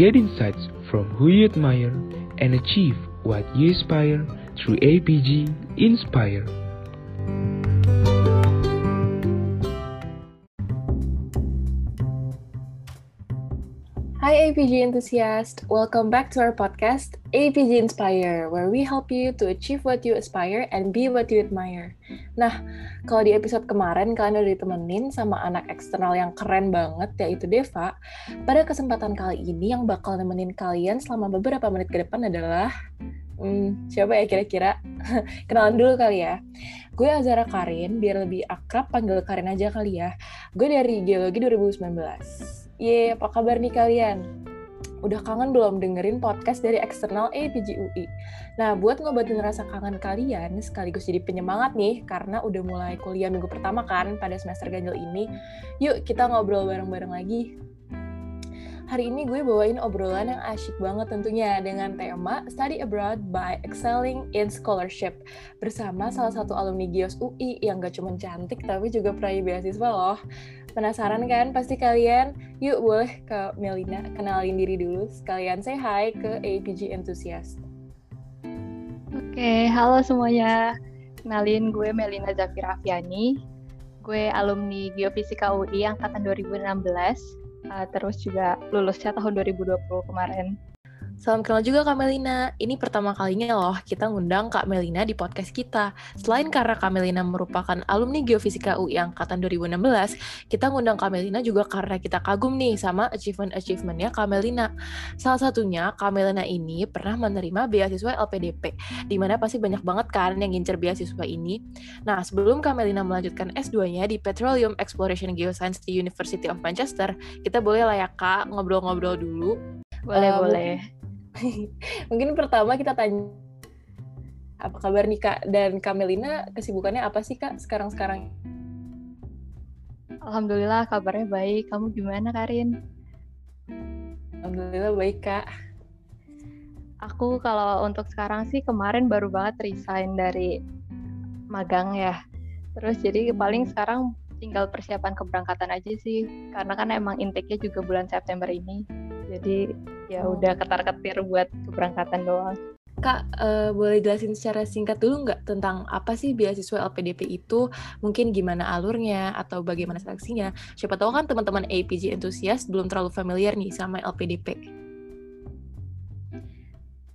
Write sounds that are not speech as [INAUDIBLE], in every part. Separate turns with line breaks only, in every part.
Get insights from who you admire and achieve what you aspire through APG Inspire.
APG enthusiast, welcome back to our podcast APG Inspire, where we help you to achieve what you aspire and be what you admire. Nah, kalau di episode kemarin kalian udah ditemenin sama anak eksternal yang keren banget, yaitu Deva. Pada kesempatan kali ini yang bakal nemenin kalian selama beberapa menit ke depan adalah Hmm, siapa ya kira-kira? [LAUGHS] Kenalan dulu kali ya. Gue Azara Karin, biar lebih akrab panggil Karin aja kali ya. Gue dari Geologi 2019. Ye, apa kabar nih kalian? Udah kangen belum dengerin podcast dari eksternal APG UI? Nah, buat ngobatin rasa kangen kalian, sekaligus jadi penyemangat nih, karena udah mulai kuliah minggu pertama kan pada semester ganjil ini. Yuk, kita ngobrol bareng-bareng lagi. Hari ini gue bawain obrolan yang asyik banget tentunya dengan tema Study Abroad by Excelling in Scholarship bersama salah satu alumni GIOS UI yang gak cuma cantik tapi juga peraih beasiswa loh. Penasaran kan pasti kalian? Yuk boleh ke Melina kenalin diri dulu sekalian say hi ke APG Enthusiast.
Oke, halo semuanya. Kenalin gue Melina Zafira Afiani. Gue alumni Geofisika UI angkatan 2016 uh, terus juga lulusnya tahun 2020 kemarin.
Salam kenal juga Kak Melina. Ini pertama kalinya loh kita ngundang Kak Melina di podcast kita. Selain karena Kak Melina merupakan alumni Geofisika UI angkatan 2016, kita ngundang Kak Melina juga karena kita kagum nih sama achievement-achievementnya Kak Melina. Salah satunya Kak Melina ini pernah menerima beasiswa LPDP, di mana pasti banyak banget kan yang ngincer beasiswa ini. Nah, sebelum Kak Melina melanjutkan S2-nya di Petroleum Exploration Geoscience di University of Manchester, kita boleh lah ya Kak ngobrol-ngobrol dulu.
Boleh, uh, boleh [LAUGHS]
Mungkin pertama kita tanya apa kabar nih Kak dan Kamelina kesibukannya apa sih Kak sekarang-sekarang?
Alhamdulillah kabarnya baik. Kamu gimana Karin?
Alhamdulillah baik Kak.
Aku kalau untuk sekarang sih kemarin baru banget resign dari magang ya. Terus jadi paling sekarang tinggal persiapan keberangkatan aja sih. Karena kan emang intake-nya juga bulan September ini. Jadi ya udah ketar-ketir buat keberangkatan doang.
Kak, uh, boleh jelasin secara singkat dulu nggak tentang apa sih beasiswa LPDP itu? Mungkin gimana alurnya atau bagaimana seleksinya? Siapa tahu kan teman-teman APG entusias belum terlalu familiar nih sama LPDP.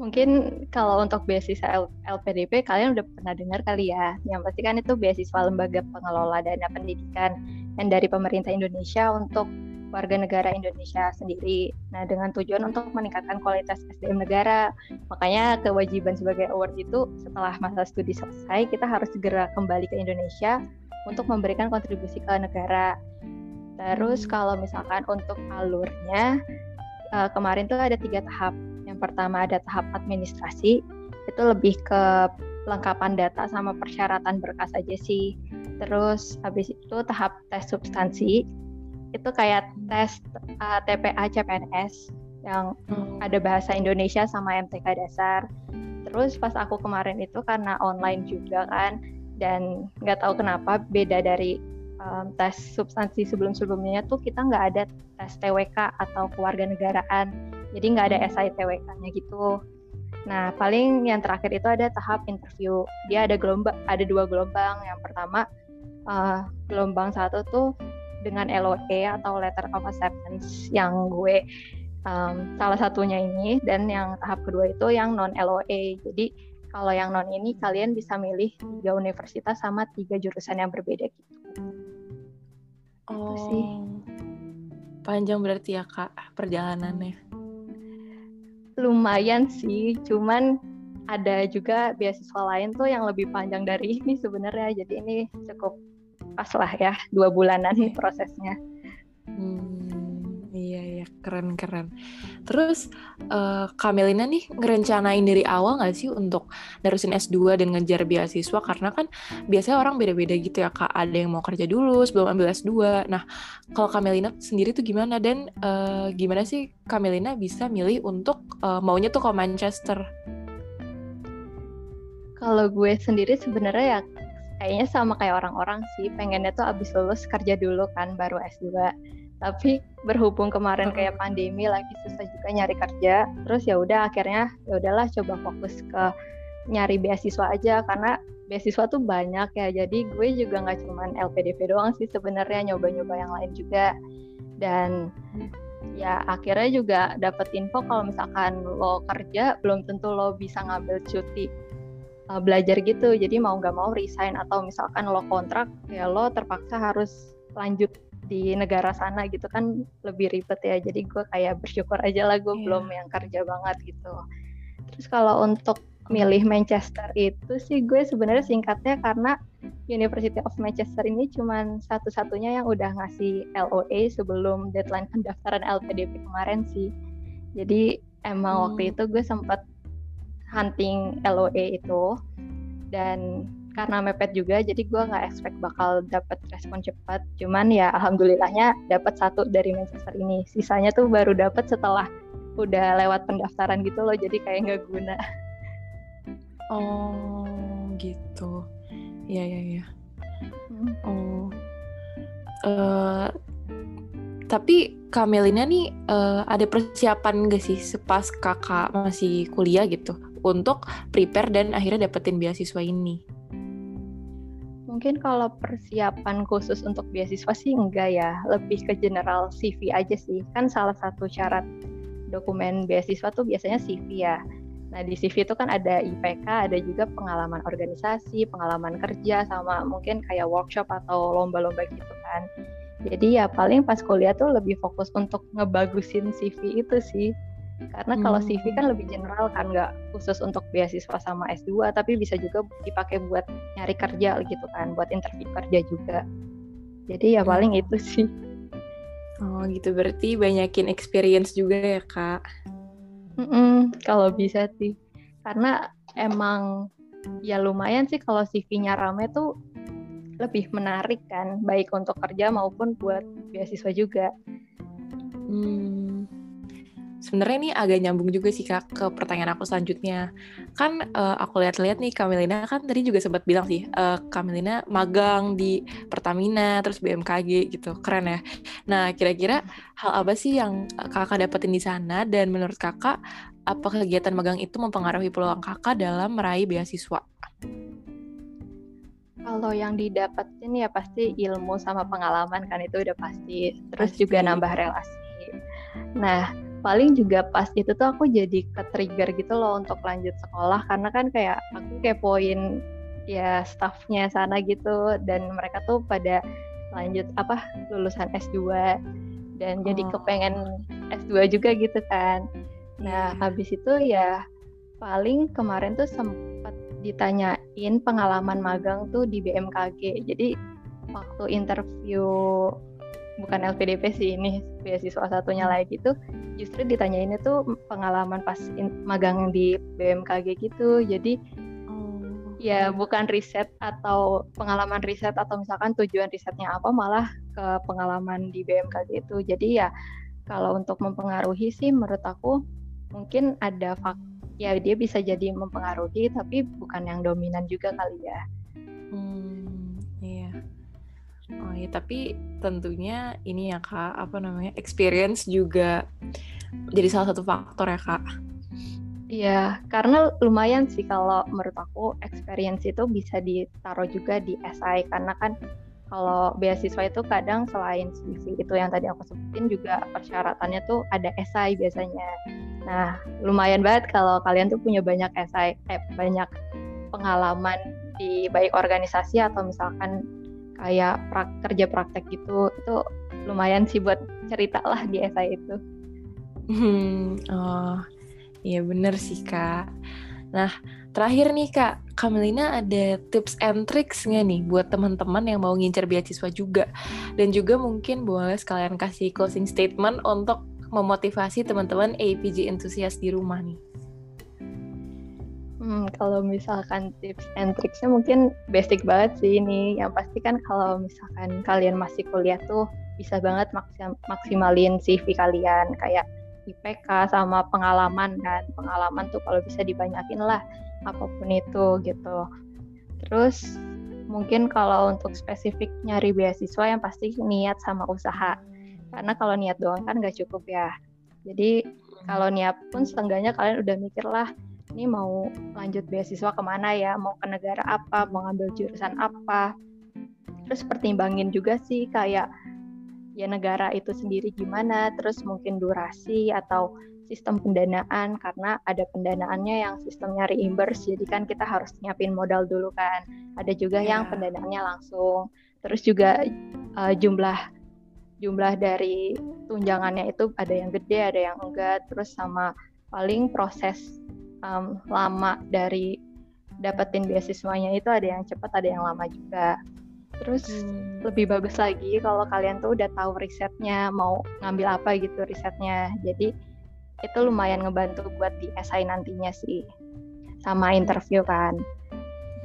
Mungkin kalau untuk beasiswa LPDP kalian udah pernah dengar kali ya. Yang pasti kan itu beasiswa lembaga pengelola dana pendidikan yang dari pemerintah Indonesia untuk warga negara Indonesia sendiri. Nah, dengan tujuan untuk meningkatkan kualitas SDM negara. Makanya kewajiban sebagai award itu setelah masa studi selesai, kita harus segera kembali ke Indonesia untuk memberikan kontribusi ke negara. Terus kalau misalkan untuk alurnya, uh, kemarin tuh ada tiga tahap. Yang pertama ada tahap administrasi, itu lebih ke lengkapan data sama persyaratan berkas aja sih. Terus habis itu tahap tes substansi, itu kayak tes uh, TPA CPNS yang hmm. ada bahasa Indonesia sama MTK dasar. Terus pas aku kemarin itu karena online juga kan dan nggak tahu kenapa beda dari um, tes substansi sebelum-sebelumnya tuh kita nggak ada tes TWK atau kewarganegaraan. Jadi nggak ada SITWK-nya gitu. Nah, paling yang terakhir itu ada tahap interview. Dia ada gelombang, ada dua gelombang. Yang pertama uh, gelombang satu tuh dengan LOE atau Letter of Acceptance yang gue um, salah satunya ini dan yang tahap kedua itu yang non LOE. Jadi kalau yang non ini kalian bisa milih tiga universitas sama tiga jurusan yang berbeda gitu.
Oh, sih. Panjang berarti ya kak perjalanannya.
Lumayan sih, cuman ada juga beasiswa lain tuh yang lebih panjang dari ini sebenarnya. Jadi ini cukup pas lah ya dua bulanan nih prosesnya.
Hmm, iya ya keren keren. Terus uh, Kamelina nih ngerencanain dari awal nggak sih untuk nerusin S2 dan ngejar beasiswa karena kan biasanya orang beda-beda gitu ya kak. Ada yang mau kerja dulu sebelum ambil S2. Nah kalau Kamelina sendiri tuh gimana dan uh, gimana sih Kamelina bisa milih untuk uh, maunya tuh ke Manchester?
Kalau gue sendiri sebenarnya ya kayaknya sama kayak orang-orang sih. Pengennya tuh abis lulus kerja dulu kan baru S2 tapi berhubung kemarin kayak pandemi lagi susah juga nyari kerja. Terus ya udah akhirnya ya udahlah coba fokus ke nyari beasiswa aja. Karena beasiswa tuh banyak ya. Jadi gue juga nggak cuman LPDP doang sih sebenarnya nyoba-nyoba yang lain juga. Dan ya akhirnya juga dapet info kalau misalkan lo kerja belum tentu lo bisa ngambil cuti uh, belajar gitu jadi mau nggak mau resign atau misalkan lo kontrak ya lo terpaksa harus lanjut di negara sana gitu kan lebih ribet ya jadi gue kayak bersyukur aja lah gue yeah. belum yang kerja banget gitu terus kalau untuk milih Manchester itu sih gue sebenarnya singkatnya karena University of Manchester ini cuma satu-satunya yang udah ngasih LOA sebelum deadline pendaftaran LPDP kemarin sih. Jadi emang hmm. waktu itu gue sempat hunting LOA itu dan karena mepet juga jadi gue nggak expect bakal dapat respon cepat cuman ya alhamdulillahnya dapat satu dari Manchester ini sisanya tuh baru dapat setelah udah lewat pendaftaran gitu loh jadi kayak nggak guna
Oh, gitu. Iya, iya, iya. Hmm. Oh. Uh, tapi Kamelina nih uh, ada persiapan gak sih sepas kakak masih kuliah gitu untuk prepare dan akhirnya dapetin beasiswa ini?
Mungkin kalau persiapan khusus untuk beasiswa sih enggak ya, lebih ke general CV aja sih. Kan salah satu syarat dokumen beasiswa tuh biasanya CV ya. Nah di CV itu kan ada IPK, ada juga pengalaman organisasi, pengalaman kerja, sama mungkin kayak workshop atau lomba-lomba gitu kan. Jadi ya paling pas kuliah tuh lebih fokus untuk ngebagusin CV itu sih. Karena kalau CV hmm. kan lebih general kan nggak khusus untuk beasiswa sama S2, tapi bisa juga dipakai buat nyari kerja gitu kan, buat interview kerja juga. Jadi ya paling hmm. itu sih.
Oh gitu, berarti banyakin experience juga ya kak?
Mm-mm, kalau bisa sih, karena emang ya lumayan sih kalau CV-nya rame tuh lebih menarik kan, baik untuk kerja maupun buat beasiswa juga.
Hmm, sebenarnya ini agak nyambung juga sih kak ke pertanyaan aku selanjutnya. Kan uh, aku lihat-lihat nih Kamilina kan tadi juga sempat bilang sih uh, Kamilina magang di Pertamina terus BMKG gitu. Keren ya. Nah kira-kira hal apa sih yang kakak dapetin di sana? Dan menurut kakak apa kegiatan magang itu mempengaruhi peluang kakak dalam meraih beasiswa?
Kalau yang didapetin ya pasti ilmu sama pengalaman kan itu udah pasti. Terus pasti. juga nambah relasi. Nah paling juga pas itu tuh aku jadi ke trigger gitu loh untuk lanjut sekolah karena kan kayak aku kepoin ya staffnya sana gitu dan mereka tuh pada lanjut apa lulusan S2 dan oh. jadi kepengen S2 juga gitu kan. Nah, yeah. habis itu ya paling kemarin tuh sempat ditanyain pengalaman magang tuh di BMKG. Jadi waktu interview bukan LPDP sih ini beasiswa satunya lagi tuh justru ditanyain itu pengalaman pas in, magang di BMKG gitu. Jadi oh. ya bukan riset atau pengalaman riset atau misalkan tujuan risetnya apa malah ke pengalaman di BMKG itu. Jadi ya kalau untuk mempengaruhi sih menurut aku mungkin ada fak ya dia bisa jadi mempengaruhi tapi bukan yang dominan juga kali ya
Oh ya, tapi tentunya ini ya kak, apa namanya experience juga jadi salah satu faktor ya kak.
Iya, karena lumayan sih kalau menurut aku experience itu bisa ditaruh juga di SI karena kan kalau beasiswa itu kadang selain CV itu yang tadi aku sebutin juga persyaratannya tuh ada SI biasanya. Nah, lumayan banget kalau kalian tuh punya banyak SI, eh, banyak pengalaman di baik organisasi atau misalkan kayak prak, kerja praktek gitu itu lumayan sih buat cerita lah di esai itu.
Hmm, oh iya bener sih kak. Nah terakhir nih kak, Kamelina ada tips and tricks nggak nih buat teman-teman yang mau ngincer beasiswa juga dan juga mungkin boleh sekalian kasih closing statement untuk memotivasi teman-teman APG entusias di rumah nih.
Hmm, kalau misalkan tips and tricksnya mungkin basic banget sih ini. Yang pasti kan kalau misalkan kalian masih kuliah tuh bisa banget maksim maksimalin CV kalian kayak IPK sama pengalaman kan. Pengalaman tuh kalau bisa dibanyakin lah apa pun itu gitu. Terus mungkin kalau untuk spesifik nyari beasiswa yang pasti niat sama usaha. karena kalau niat doang kan nggak cukup ya jadi kalau niat pun setengahnya kalian udah mikir lah ini mau lanjut beasiswa ke mana ya? Mau ke negara apa? Mau ngambil jurusan apa? Terus pertimbangin juga sih kayak ya negara itu sendiri gimana? Terus mungkin durasi atau sistem pendanaan karena ada pendanaannya yang sistemnya reimburse jadi kan kita harus nyiapin modal dulu kan. Ada juga yeah. yang pendanaannya langsung. Terus juga uh, jumlah jumlah dari tunjangannya itu ada yang gede ada yang enggak. Terus sama paling proses um, lama dari dapetin beasiswanya itu ada yang cepat ada yang lama juga. Terus hmm. lebih bagus lagi kalau kalian tuh udah tahu risetnya mau ngambil apa gitu risetnya. Jadi itu lumayan ngebantu buat di essay nantinya sih sama interview kan.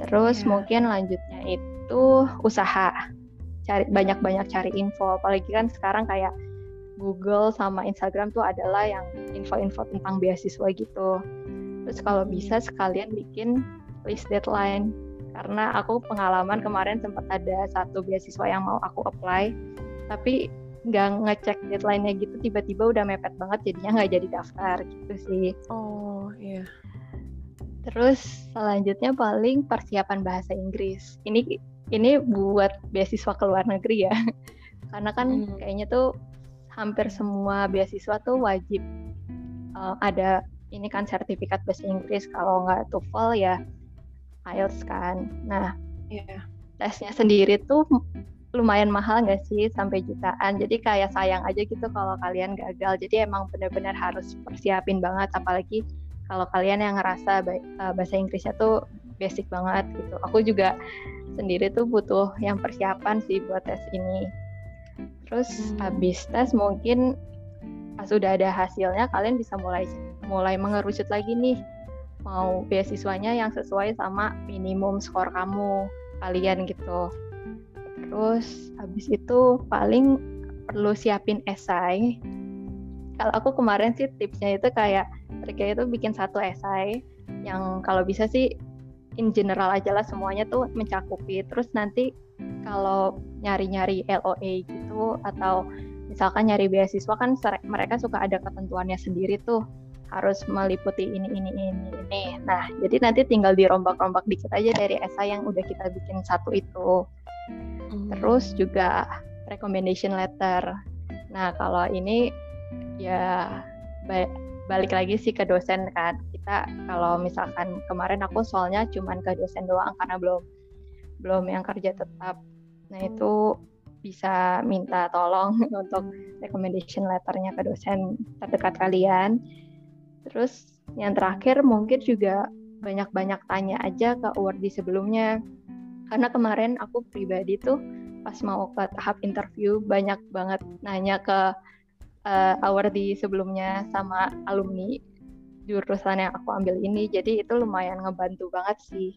Terus yeah. mungkin lanjutnya itu usaha. Cari banyak-banyak cari info. Apalagi kan sekarang kayak Google sama Instagram tuh adalah yang info-info tentang beasiswa gitu Terus kalau bisa sekalian bikin list deadline karena aku pengalaman kemarin sempat ada satu beasiswa yang mau aku apply tapi nggak ngecek deadline-nya gitu tiba-tiba udah mepet banget jadinya nggak jadi daftar gitu sih.
Oh iya.
Terus selanjutnya paling persiapan bahasa Inggris. Ini ini buat beasiswa ke luar negeri ya. [LAUGHS] Karena kan hmm. kayaknya tuh hampir semua beasiswa tuh wajib uh, ada ini kan sertifikat bahasa Inggris kalau nggak TOEFL ya IELTS kan. Nah yeah. tesnya sendiri tuh lumayan mahal nggak sih? Sampai jutaan. Jadi kayak sayang aja gitu kalau kalian gagal. Jadi emang benar-benar harus persiapin banget. Apalagi kalau kalian yang ngerasa eh, bahasa Inggrisnya tuh basic banget gitu. Aku juga sendiri tuh butuh yang persiapan sih buat tes ini. Terus hmm. habis tes mungkin pas udah ada hasilnya kalian bisa mulai mulai mengerucut lagi nih mau beasiswanya yang sesuai sama minimum skor kamu kalian gitu. Terus habis itu paling perlu siapin esai. Kalau aku kemarin sih tipsnya itu kayak triknya itu bikin satu esai yang kalau bisa sih in general aja lah semuanya tuh mencakupi. Terus nanti kalau nyari-nyari LOA gitu atau misalkan nyari beasiswa kan mereka suka ada ketentuannya sendiri tuh harus meliputi ini ini ini ini. Nah, jadi nanti tinggal dirombak-rombak dikit aja dari esai yang udah kita bikin satu itu. Hmm. Terus juga recommendation letter. Nah, kalau ini ya balik lagi sih ke dosen kan. Kita kalau misalkan kemarin aku soalnya cuman ke dosen doang karena belum belum yang kerja tetap. Nah, itu bisa minta tolong [LAUGHS] untuk recommendation letternya ke dosen terdekat kalian Terus yang terakhir mungkin juga banyak-banyak tanya aja ke awardee sebelumnya. Karena kemarin aku pribadi tuh pas mau ke tahap interview banyak banget nanya ke uh, awardee sebelumnya sama alumni jurusan yang aku ambil ini. Jadi itu lumayan ngebantu banget sih.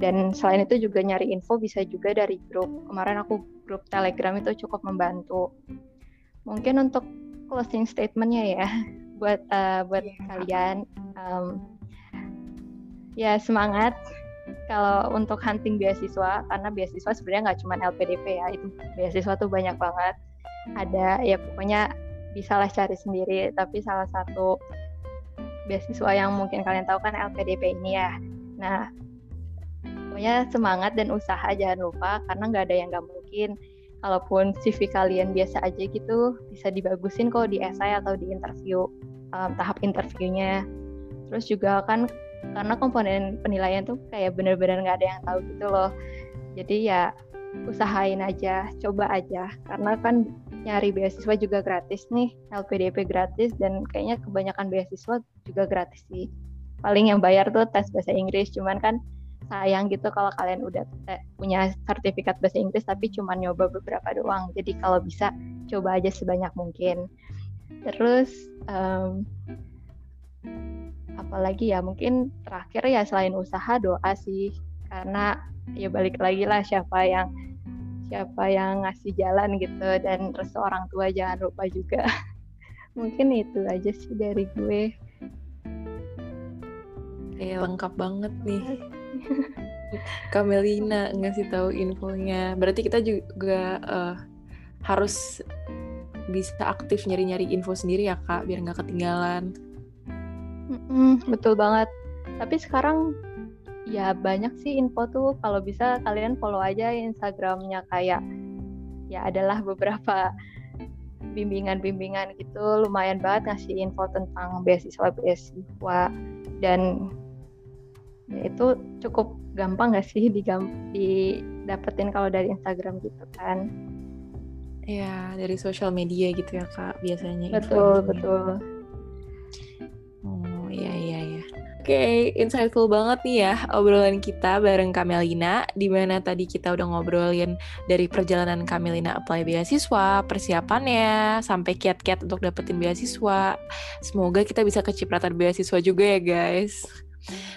Dan selain itu juga nyari info bisa juga dari grup. Kemarin aku grup Telegram itu cukup membantu. Mungkin untuk closing statementnya ya buat uh, buat yeah. kalian um, ya semangat kalau untuk hunting beasiswa karena beasiswa sebenarnya nggak cuma LPDP ya itu beasiswa tuh banyak banget. Ada ya pokoknya bisalah cari sendiri tapi salah satu beasiswa yang mungkin kalian tahu kan LPDP ini ya. Nah pokoknya semangat dan usaha jangan lupa karena nggak ada yang nggak mungkin kalaupun CV kalian biasa aja gitu bisa dibagusin kok di essay atau di interview um, tahap interviewnya. Terus juga kan karena komponen penilaian tuh kayak bener-bener nggak ada yang tahu gitu loh. Jadi ya usahain aja coba aja. Karena kan nyari beasiswa juga gratis nih LPDP gratis dan kayaknya kebanyakan beasiswa juga gratis sih. Paling yang bayar tuh tes bahasa Inggris cuman kan sayang gitu kalau kalian udah punya sertifikat bahasa Inggris tapi cuma nyoba beberapa doang. Jadi kalau bisa coba aja sebanyak mungkin. Terus um, apalagi ya mungkin terakhir ya selain usaha doa sih karena ya balik lagi lah siapa yang siapa yang ngasih jalan gitu dan restu orang tua jangan lupa juga. [LAUGHS] mungkin itu aja sih dari gue.
Kayak lengkap banget nih. [LAUGHS] Kamelina ngasih tahu infonya. Berarti kita juga uh, harus bisa aktif nyari-nyari info sendiri ya kak biar nggak ketinggalan.
Mm-mm, betul banget. Tapi sekarang ya banyak sih info tuh. Kalau bisa kalian follow aja Instagramnya kayak ya adalah beberapa bimbingan-bimbingan gitu. Lumayan banget ngasih info tentang beasiswa-beasiswa dan ya itu cukup gampang gak sih digam didapetin kalau dari Instagram gitu kan
ya dari sosial media gitu ya kak biasanya
betul betul
oh iya iya iya Oke, okay, insightful banget nih ya obrolan kita bareng Kamelina, di mana tadi kita udah ngobrolin dari perjalanan Kamelina apply beasiswa, persiapannya, sampai kiat-kiat untuk dapetin beasiswa. Semoga kita bisa kecipratan beasiswa juga ya guys.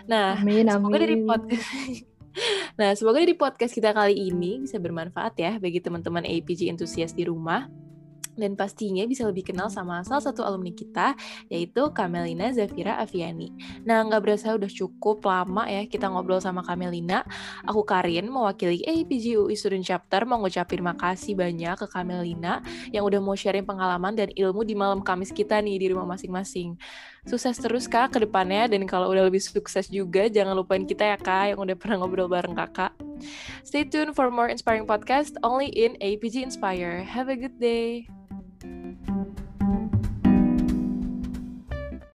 Nah, amin, semoga dari podcast [LAUGHS] Nah, semoga dari podcast kita kali ini bisa bermanfaat ya bagi teman-teman APG entusias di rumah dan pastinya bisa lebih kenal sama salah satu alumni kita, yaitu Kamelina Zafira Aviani. Nah, nggak berasa udah cukup lama ya kita ngobrol sama Kamelina. Aku Karin, mewakili APG UI Student Chapter, mau ngucapin makasih banyak ke Kamelina yang udah mau sharing pengalaman dan ilmu di malam Kamis kita nih di rumah masing-masing. Sukses terus Kak ke depannya, dan kalau udah lebih sukses juga, jangan lupain kita ya Kak yang udah pernah ngobrol bareng Kakak. Stay tuned for more inspiring podcast only in APG Inspire. Have a good day. you